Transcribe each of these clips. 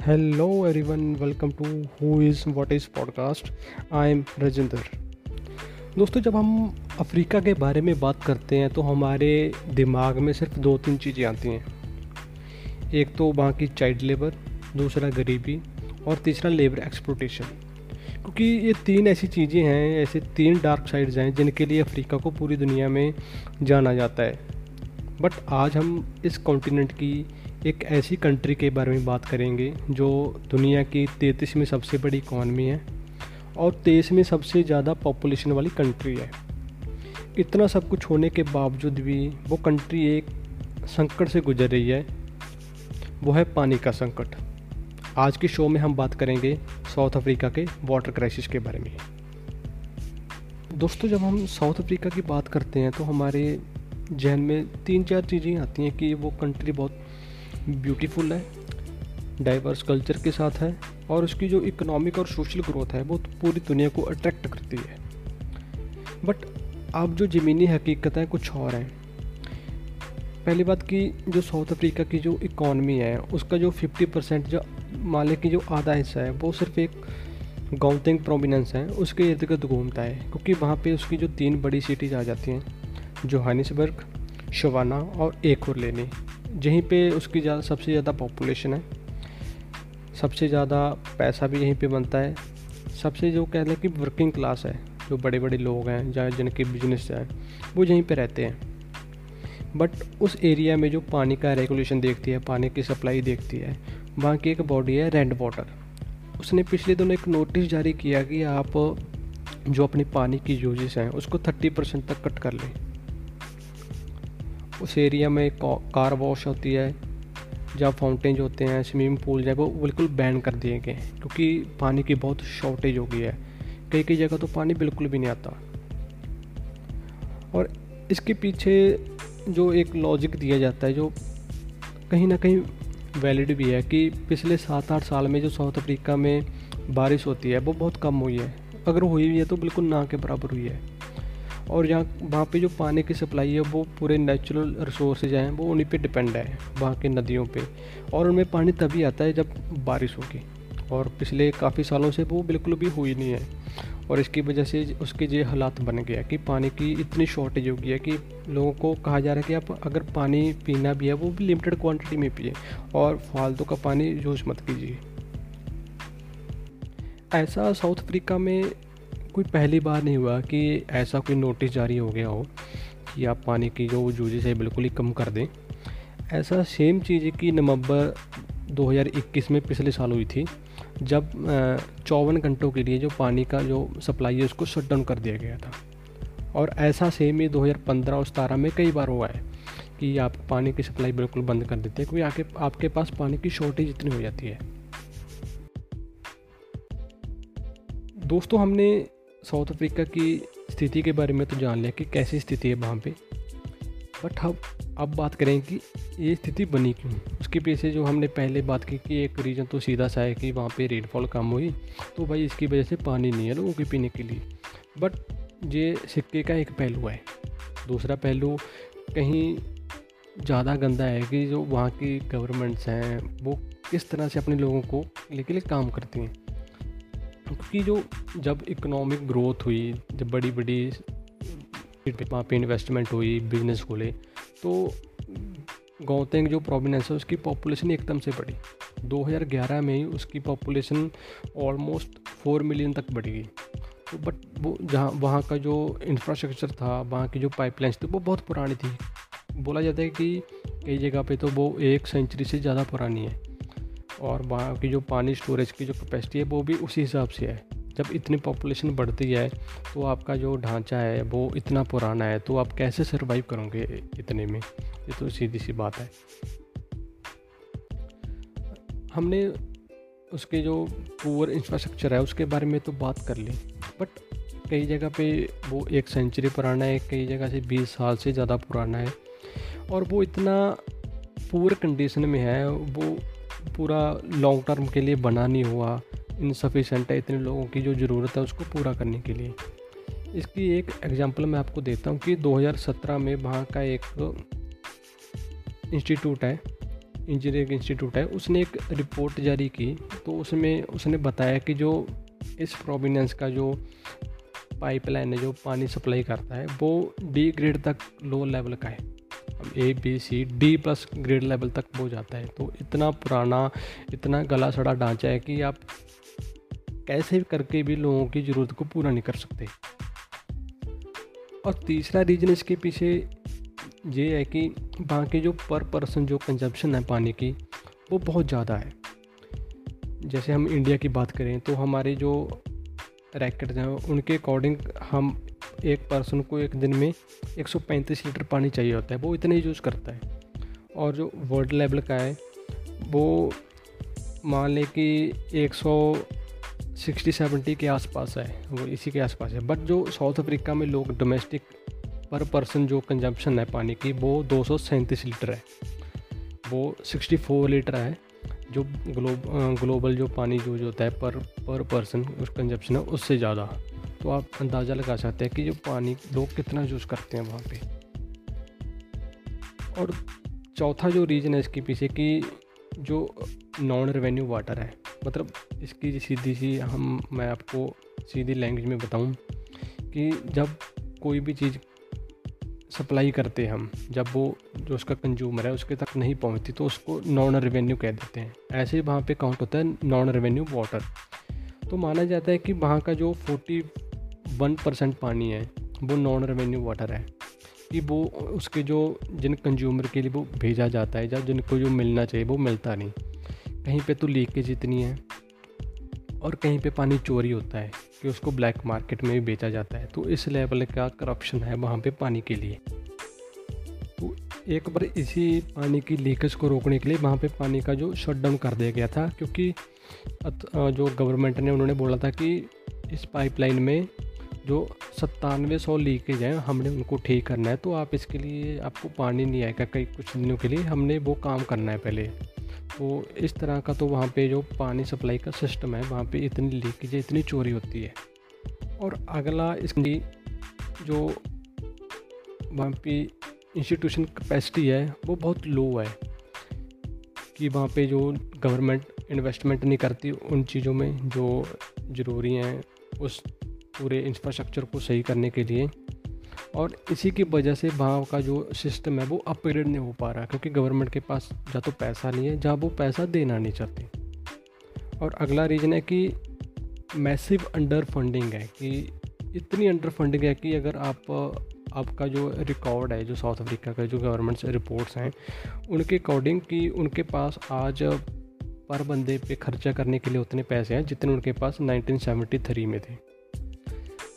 Hello everyone welcome to who is what is podcast I am Rajendra दोस्तों, जब हम Africa के बारे में बात करते हैं तो हमारे दिमाग में सिर्फ़ दो तीन चीज़ें आती हैं। एक तो वहाँ की चाइल्ड लेबर दूसरा गरीबी, और तीसरा लेबर एक्सप्लोटेशन क्योंकि ये तीन ऐसी चीज़ें हैं, ऐसे तीन डार्क साइड्स हैं, जिनके लिए अफ्रीका को पूरी दुनिया में जाना जाता है। बट आज हम इस कॉन्टिनेंट की एक ऐसी कंट्री के बारे में बात करेंगे, जो दुनिया की तैंतीसवीं सबसे बड़ी इकॉनमी है और तेईसवीं सबसे ज़्यादा पॉपुलेशन वाली कंट्री है। इतना सब कुछ होने के बावजूद भी वो कंट्री एक संकट से गुजर रही है। वो है पानी का संकट। आज के शो में हम बात करेंगे साउथ अफ्रीका के वाटर क्राइसिस के बारे में। दोस्तों, जब हम साउथ अफ्रीका की बात करते हैं तो हमारे जहन में तीन चार चीज़ें आती हैं कि वो कंट्री बहुत ब्यूटीफुल है डाइवर्स कल्चर के साथ है और उसकी जो इकोनॉमिक और सोशल ग्रोथ है, वो पूरी दुनिया को अट्रैक्ट करती है। बट अब जो ज़मीनी हकीकत है, कुछ और हैं। पहली बात कि जो साउथ अफ्रीका की जो इकॉनमी है, उसका जो 50 परसेंट जो माले की जो आधा हिस्सा है, वो सिर्फ़ एक गाउंटिंग प्रोमिनेंस है, उसके इर्द गिर्द घूमता है। क्योंकि वहाँ पे उसकी जो तीन बड़ी सिटीज़ आ जाती हैं जो हानिसबर्ग शवाना और एक लेनी यहीं पे उसकी ज़्यादा सबसे ज़्यादा पॉपुलेशन है। सबसे ज़्यादा पैसा भी यहीं पे बनता है। सबसे जो कह लें कि वर्किंग क्लास है, जो बड़े बड़े लोग हैं जहाँ जिनके बिज़नेस है, वो यहीं पे रहते हैं। बट उस एरिया में जो पानी का रेगुलेशन देखती है, पानी की सप्लाई देखती है, वहाँ की एक बॉडी है रेड वाटर उसने पिछले दिनों एक नोटिस जारी किया कि आप जो अपनी पानी की यूजेस हैं, उसको थर्टी परसेंट तक कट कर लें। उस एरिया में कार वॉश होती है, जहाँ फाउंटेन जो होते हैं स्विमिंग पूल जो वो बिल्कुल बैन कर दिए गए हैं, क्योंकि पानी की बहुत शॉर्टेज हो गई है। कई कई जगह तो पानी बिल्कुल भी नहीं आता। और इसके पीछे जो एक लॉजिक दिया जाता है, जो कहीं ना कहीं वैलिड भी है कि पिछले सात आठ साल में जो साउथ अफ्रीका में बारिश होती है, वो बहुत कम हुई है। अगर हुई भी है तो बिल्कुल ना के बराबर हुई है। और यहाँ वहाँ पे जो पानी की सप्लाई है, वो पूरे नेचुरल रिसोर्सेज हैं वो उन्हीं पे डिपेंड है, वहाँ की नदियों पे। और उनमें पानी तभी आता है जब बारिश होगी। और पिछले काफ़ी सालों से वो बिल्कुल भी हुई नहीं है। और इसकी वजह से उसके ये हालात बन गया कि पानी की इतनी शॉर्टेज हो गई है कि लोगों को कहा जा रहा है कि आप अगर पानी पीना भी है, वो भी लिमिटेड क्वांटिटी में पिए। और फालतू का पानी यूज़ मत कीजिए। ऐसा साउथ अफ्रीका में कोई पहली बार नहीं हुआ कि ऐसा कोई नोटिस जारी हो गया हो कि आप पानी की जो यूजेस है बिल्कुल ही कम कर दें। ऐसा सेम चीज़ कि नवंबर 2021 में पिछले साल हुई थी, जब चौवन घंटों के लिए जो पानी का जो सप्लाई है उसको शट डाउन कर दिया गया था। और ऐसा सेम ही 2015 और सतारह में कई बार हुआ है कि आप पानी की सप्लाई बिल्कुल बंद कर देते हैं क्योंकि आके, आपके पास पानी की शॉर्टेज इतनी हो जाती है। दोस्तों, हमने साउथ अफ्रीका की स्थिति के बारे में तो जान लिया कि कैसी स्थिति है वहाँ पे। बट हम अब बात करें कि ये स्थिति बनी क्यों? उसके पीछे जो हमने पहले बात की कि एक रीज़न तो सीधा सा है कि वहाँ पे रेनफॉल कम हुई तो भाई इसकी वजह से पानी नहीं है लोगों के पीने के लिए। बट ये सिक्के का एक पहलू है। दूसरा पहलू, कहीं ज़्यादा गंदा है कि जो वहाँ की गवर्नमेंट्स हैं, वो किस तरह से अपने लोगों को लेके काम करती हैं। क्योंकि जो जब इकोनॉमिक ग्रोथ हुई, जब बड़ी बड़ी वहाँ पे इन्वेस्टमेंट हुई बिज़नेस खोले तो गौतेंग जो प्रोविनेंस है, उसकी पॉपुलेशन एकदम से बढ़ी। 2011 में ही उसकी पॉपुलेशन ऑलमोस्ट फोर मिलियन तक बढ़ गई। तो बट वो जहाँ, वहाँ का जो इंफ्रास्ट्रक्चर था, वहाँ की जो पाइपलाइंस थी, वो बहुत पुरानी थी। बोला जाता है कि कई जगह पे तो वो एक सेंचुरी से ज़्यादा पुरानी है। और वहाँ की जो पानी स्टोरेज की जो कैपेसिटी है, वो भी उसी हिसाब से है। जब इतनी पॉपुलेशन बढ़ती है तो आपका जो ढांचा है, वो इतना पुराना है तो आप कैसे सर्वाइव करोगे इतने में? ये तो सीधी सी बात है। हमने उसके जो पुअर इंफ्रास्ट्रक्चर है, उसके बारे में तो बात कर ली बट कई जगह पे वो एक सेंचुरी पुराना है, कई जगह से बीस साल से ज़्यादा पुराना है, और वो इतना पुअर कंडीशन में है, वो पूरा लॉन्ग टर्म के लिए बना नहीं हुआ इनसफिशेंट है इतने लोगों की जो ज़रूरत है उसको पूरा करने के लिए। इसकी एक एग्जांपल मैं आपको देता हूँ कि 2017 में वहाँ का एक इंस्टीट्यूट है इंजीनियरिंग इंस्टीट्यूट है, उसने एक रिपोर्ट जारी की। तो उसमें, उसने बताया कि जो इस प्रोविनेंस का जो पाइपलाइन है, जो पानी सप्लाई करता है, वो डी ग्रेड तक लो लेवल का है। A B C D plus grade level तक वो जाता है। तो इतना पुराना, इतना गला सड़ा ढांचा है कि आप कैसे करके भी लोगों की ज़रूरत को पूरा नहीं कर सकते। और तीसरा रीज़न इसके पीछे ये है कि वहाँ के जो पर पर्सन जो कंजप्शन है पानी की, वो बहुत ज़्यादा है। जैसे हम इंडिया की बात करें तो हमारे जो रैकेट हैं, उनके अकॉर्डिंग हम एक पर्सन को एक दिन में 135 लीटर पानी चाहिए होता है, वो इतना ही यूज़ करता है। और जो वर्ल्ड लेवल का है, वो मान लें कि एक सौ सिक्सटी सेवेंटी के आसपास है, वो इसी के आसपास है। बट जो साउथ अफ्रीका में लोग डोमेस्टिक पर पर्सन जो कंजम्पशन है पानी की, वो दो सौ सैंतीस लीटर है। वो 64 लीटर है, जो ग्लोब ग्लोबल जो पानी यूज़ होता है पर पर पर्सन उस कंजप्शन है उससे ज़्यादा। तो आप अंदाज़ा लगा सकते हैं कि जो पानी लोग कितना यूज़ करते हैं वहाँ पे। और चौथा जो रीज़न है इसके पीछे कि जो नॉन रेवेन्यू वाटर है मतलब इसकी सीधी सी हम, मैं आपको सीधी लैंग्वेज में बताऊँ कि जब कोई भी चीज़ सप्लाई करते हैं हम, जब वो, जो उसका कंज्यूमर है, उसके तक नहीं पहुँचती तो उसको नॉन रेवेन्यू कह देते हैं। ऐसे ही वहाँ पे काउंट होता है नॉन रेवेन्यू वाटर तो माना जाता है कि वहाँ का जो फोर्टी वन परसेंट पानी है, वो नॉन रेवेन्यू वाटर है। कि वो उसके जो, जिन कंज्यूमर के लिए वो भेजा जाता है, या जिनको जो मिलना चाहिए, वो मिलता नहीं। कहीं पे तो लीकेज इतनी है, और कहीं पे पानी चोरी होता है, कि उसको ब्लैक मार्केट में भी बेचा जाता है। तो इस लेवल का करप्शन है वहाँ पे पानी के लिए। तो एक बार इसी पानी की लीकेज को रोकने के लिए वहाँ पे पानी का जो शट डाउन कर दिया गया था, क्योंकि जो गवर्नमेंट ने, उन्होंने बोला था कि इस पाइपलाइन में जो सत्तानवे सौ लीकेज हैं, हमने उनको ठीक करना है तो आप इसके लिए, आपको पानी नहीं आएगा कई कुछ दिनों के लिए, हमने वो काम करना है पहले। तो इस तरह का तो वहाँ पे जो पानी सप्लाई का सिस्टम है, वहाँ पे इतनी लीकेज, इतनी चोरी होती है। और अगला इसकी जो वहाँ पे इंस्टीट्यूशन कैपेसिटी है, वो बहुत लो है, कि वहाँ पे जो गवर्नमेंट इन्वेस्टमेंट नहीं करती, उन चीज़ों में जो ज़रूरी हैं, उस पूरे इंफ्रास्ट्रक्चर को सही करने के लिए। और इसी की वजह से वहाँ का जो सिस्टम है, वो अपग्रेड नहीं हो पा रहा, क्योंकि गवर्नमेंट के पास या तो पैसा नहीं है, जहाँ वो पैसा देना नहीं चाहते। और अगला रीज़न है कि मैसिव अंडर फंडिंग है, कि इतनी अंडर फंडिंग है कि अगर आप, आपका जो रिकॉर्ड है, जो साउथ अफ्रीका का जो गवर्नमेंट से रिपोर्ट्स हैं, उनके अकॉर्डिंग कि उनके पास आज पर बंदे पे खर्चा करने के लिए उतने पैसे हैं, जितने उनके पास 1973 में थे।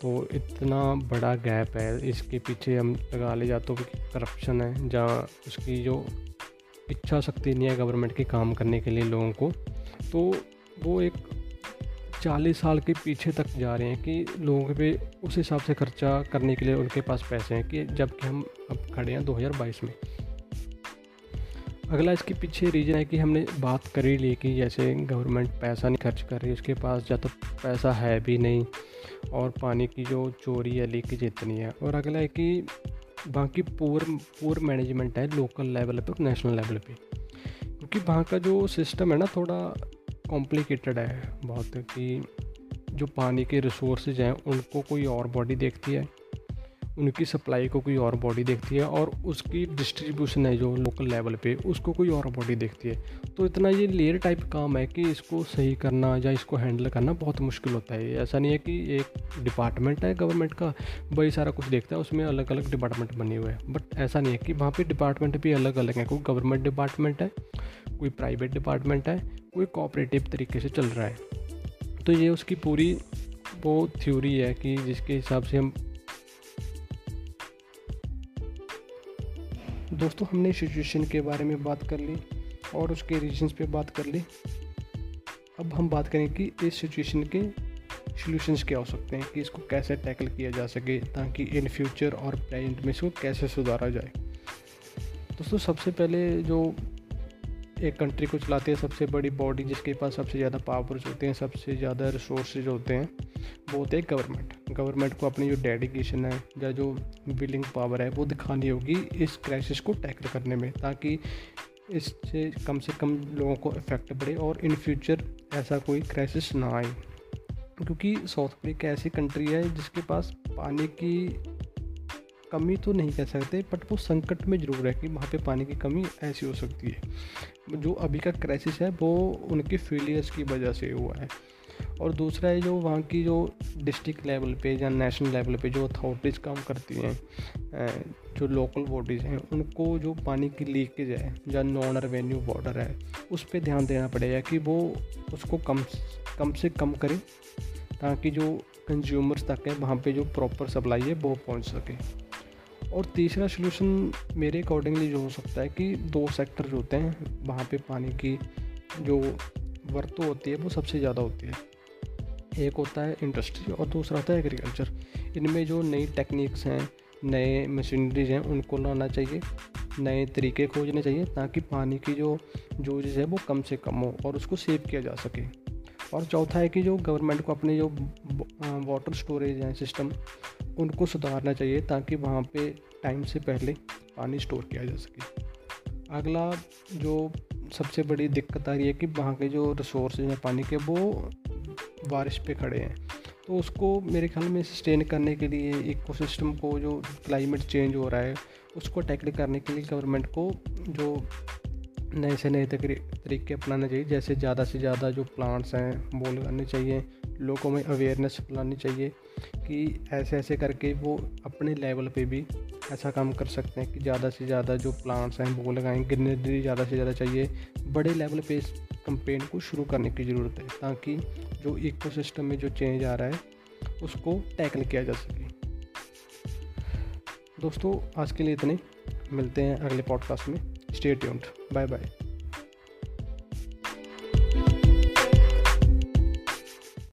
तो इतना बड़ा गैप है, इसके पीछे हम लगा ले जाते कि करप्शन है, जहाँ उसकी जो इच्छा शक्ति नहीं है गवर्नमेंट के काम करने के लिए लोगों को तो वो एक चालीस साल के पीछे तक जा रहे हैं कि लोगों के पे उस हिसाब से खर्चा करने के लिए उनके पास पैसे हैं कि जबकि हम अब खड़े हैं 2022 में। अगला इसके पीछे रीज़न है कि हमने बात कर ही ली कि जैसे गवर्नमेंट पैसा नहीं खर्च कर रही, उसके पास या तो पैसा है भी नहीं और पानी की जो चोरी है लीकेज इतनी है। और अगला है कि बाकी पोर पुअर मैनेजमेंट है लोकल लेवल पे और नेशनल लेवल पे। क्योंकि वहाँ का जो सिस्टम है ना, थोड़ा कॉम्प्लिकेटेड है बहुत कि जो पानी के रिसोर्सेज हैं, उनको कोई और बॉडी देखती है। उनकी सप्लाई को कोई और बॉडी देखती है और उसकी डिस्ट्रीब्यूशन है जो लोकल लेवल पे, उसको कोई और बॉडी देखती है। तो इतना ये लेयर टाइप काम है कि इसको सही करना या इसको हैंडल करना बहुत मुश्किल होता है। ऐसा नहीं है कि एक डिपार्टमेंट है गवर्नमेंट का, वही सारा कुछ देखता है, उसमें अलग अलग डिपार्टमेंट बने हुए हैं। बट ऐसा नहीं है कि वहाँ पर डिपार्टमेंट भी अलग अलग हैं, कोई गवर्नमेंट डिपार्टमेंट है, कोई प्राइवेट डिपार्टमेंट है, कोई कोऑपरेटिव तरीके से चल रहा है। तो ये उसकी पूरी वो थ्योरी है कि जिसके हिसाब से हम दोस्तों, हमने सिचुएशन के बारे में बात कर ली और उसके रीजन्स पे बात कर ली। अब हम बात करें कि इस सिचुएशन के सॉल्यूशंस क्या हो सकते हैं, कि इसको कैसे टैकल किया जा सके ताकि इन फ्यूचर और प्रेजेंट में इसको कैसे सुधारा जाए। दोस्तों, सबसे पहले जो एक कंट्री को चलाते हैं, सबसे बड़ी बॉडी जिसके पास सबसे ज़्यादा पावर्स होते हैं, सबसे ज़्यादा रिसोर्सेज होते हैं, वो होते हैं गवर्नमेंट गवर्नमेंट को अपनी जो डेडिकेशन है या जो बिलिंग पावर है, वो दिखानी होगी इस क्राइसिस को टैकल करने में, ताकि इससे कम से कम लोगों को इफ़ेक्ट पड़े और इन फ्यूचर ऐसा कोई क्राइसिस ना आए. क्योंकि साउथ अफ्रीका ऐसी कंट्री है जिसके पास पानी की कमी तो नहीं कह सकते बट वो संकट में ज़रूर है कि वहाँ पे पानी की कमी ऐसी हो सकती है। जो अभी का क्राइसिस है, वो उनके फेलियर्स की वजह से हुआ है। और दूसरा है जो वहाँ की जो डिस्ट्रिक्ट लेवल पे या नेशनल लेवल पे जो अथॉरिटीज़ काम करती हैं जो लोकल बॉडीज़ हैं, उनको जो पानी की लीकेज है या नॉन रेवेन्यू बॉर्डर है, उस पर ध्यान देना पड़ेगा कि वो उसको कम कम से कम करें, ताकि जो कंज्यूमर्स तक है, वहाँ पे जो प्रॉपर सप्लाई है, वो पहुँच सके। और तीसरा सोल्यूशन मेरे अकॉर्डिंगली जो हो सकता है कि दो सेक्टर जो होते हैं, वहाँ पे पानी की जो वर्तों होती है, वो सबसे ज़्यादा होती है। एक होता है इंडस्ट्री और दूसरा होता है एग्रीकल्चर इनमें जो नई टेक्निक्स हैं, नए मशीनरीज हैं, उनको लाना चाहिए, नए तरीके खोजने चाहिए, ताकि पानी की जो यूजेज है वो कम से कम हो और उसको सेव किया जा सके। और चौथा है कि जो गवर्नमेंट को अपने जो वाटर स्टोरेज हैं सिस्टम उनको सुधारना चाहिए ताकि वहाँ पे टाइम से पहले पानी स्टोर किया जा सके। अगला जो सबसे बड़ी दिक्कत आ रही है कि वहाँ के जो रिसोर्स हैं पानी के, वो बारिश पे खड़े हैं। तो उसको मेरे ख्याल में सस्टेन करने के लिए इकोसिस्टम को जो क्लाइमेट चेंज हो रहा है, उसको टैकल करने के लिए गवर्नमेंट को जो नए से नए तरीके अपनाने चाहिए। जैसे ज़्यादा से ज़्यादा जो प्लांट्स हैं, वो लगाने चाहिए। लोगों में अवेयरनेस फैलानी चाहिए कि ऐसे ऐसे करके वो अपने लेवल पे भी ऐसा काम कर सकते हैं कि ज़्यादा से ज़्यादा जो प्लांट्स हैं, वो लगाएँ। ग्रीनरी ज़्यादा से ज़्यादा चाहिए। बड़े लेवल पे इस कंपेन को शुरू करने की ज़रूरत है, ताकि जो इकोसिस्टम में जो चेंज आ रहा है, उसको टैकल किया जा सके। दोस्तों, आज के लिए इतने। मिलते हैं अगले पॉडकास्ट में। Stay tuned. Bye bye.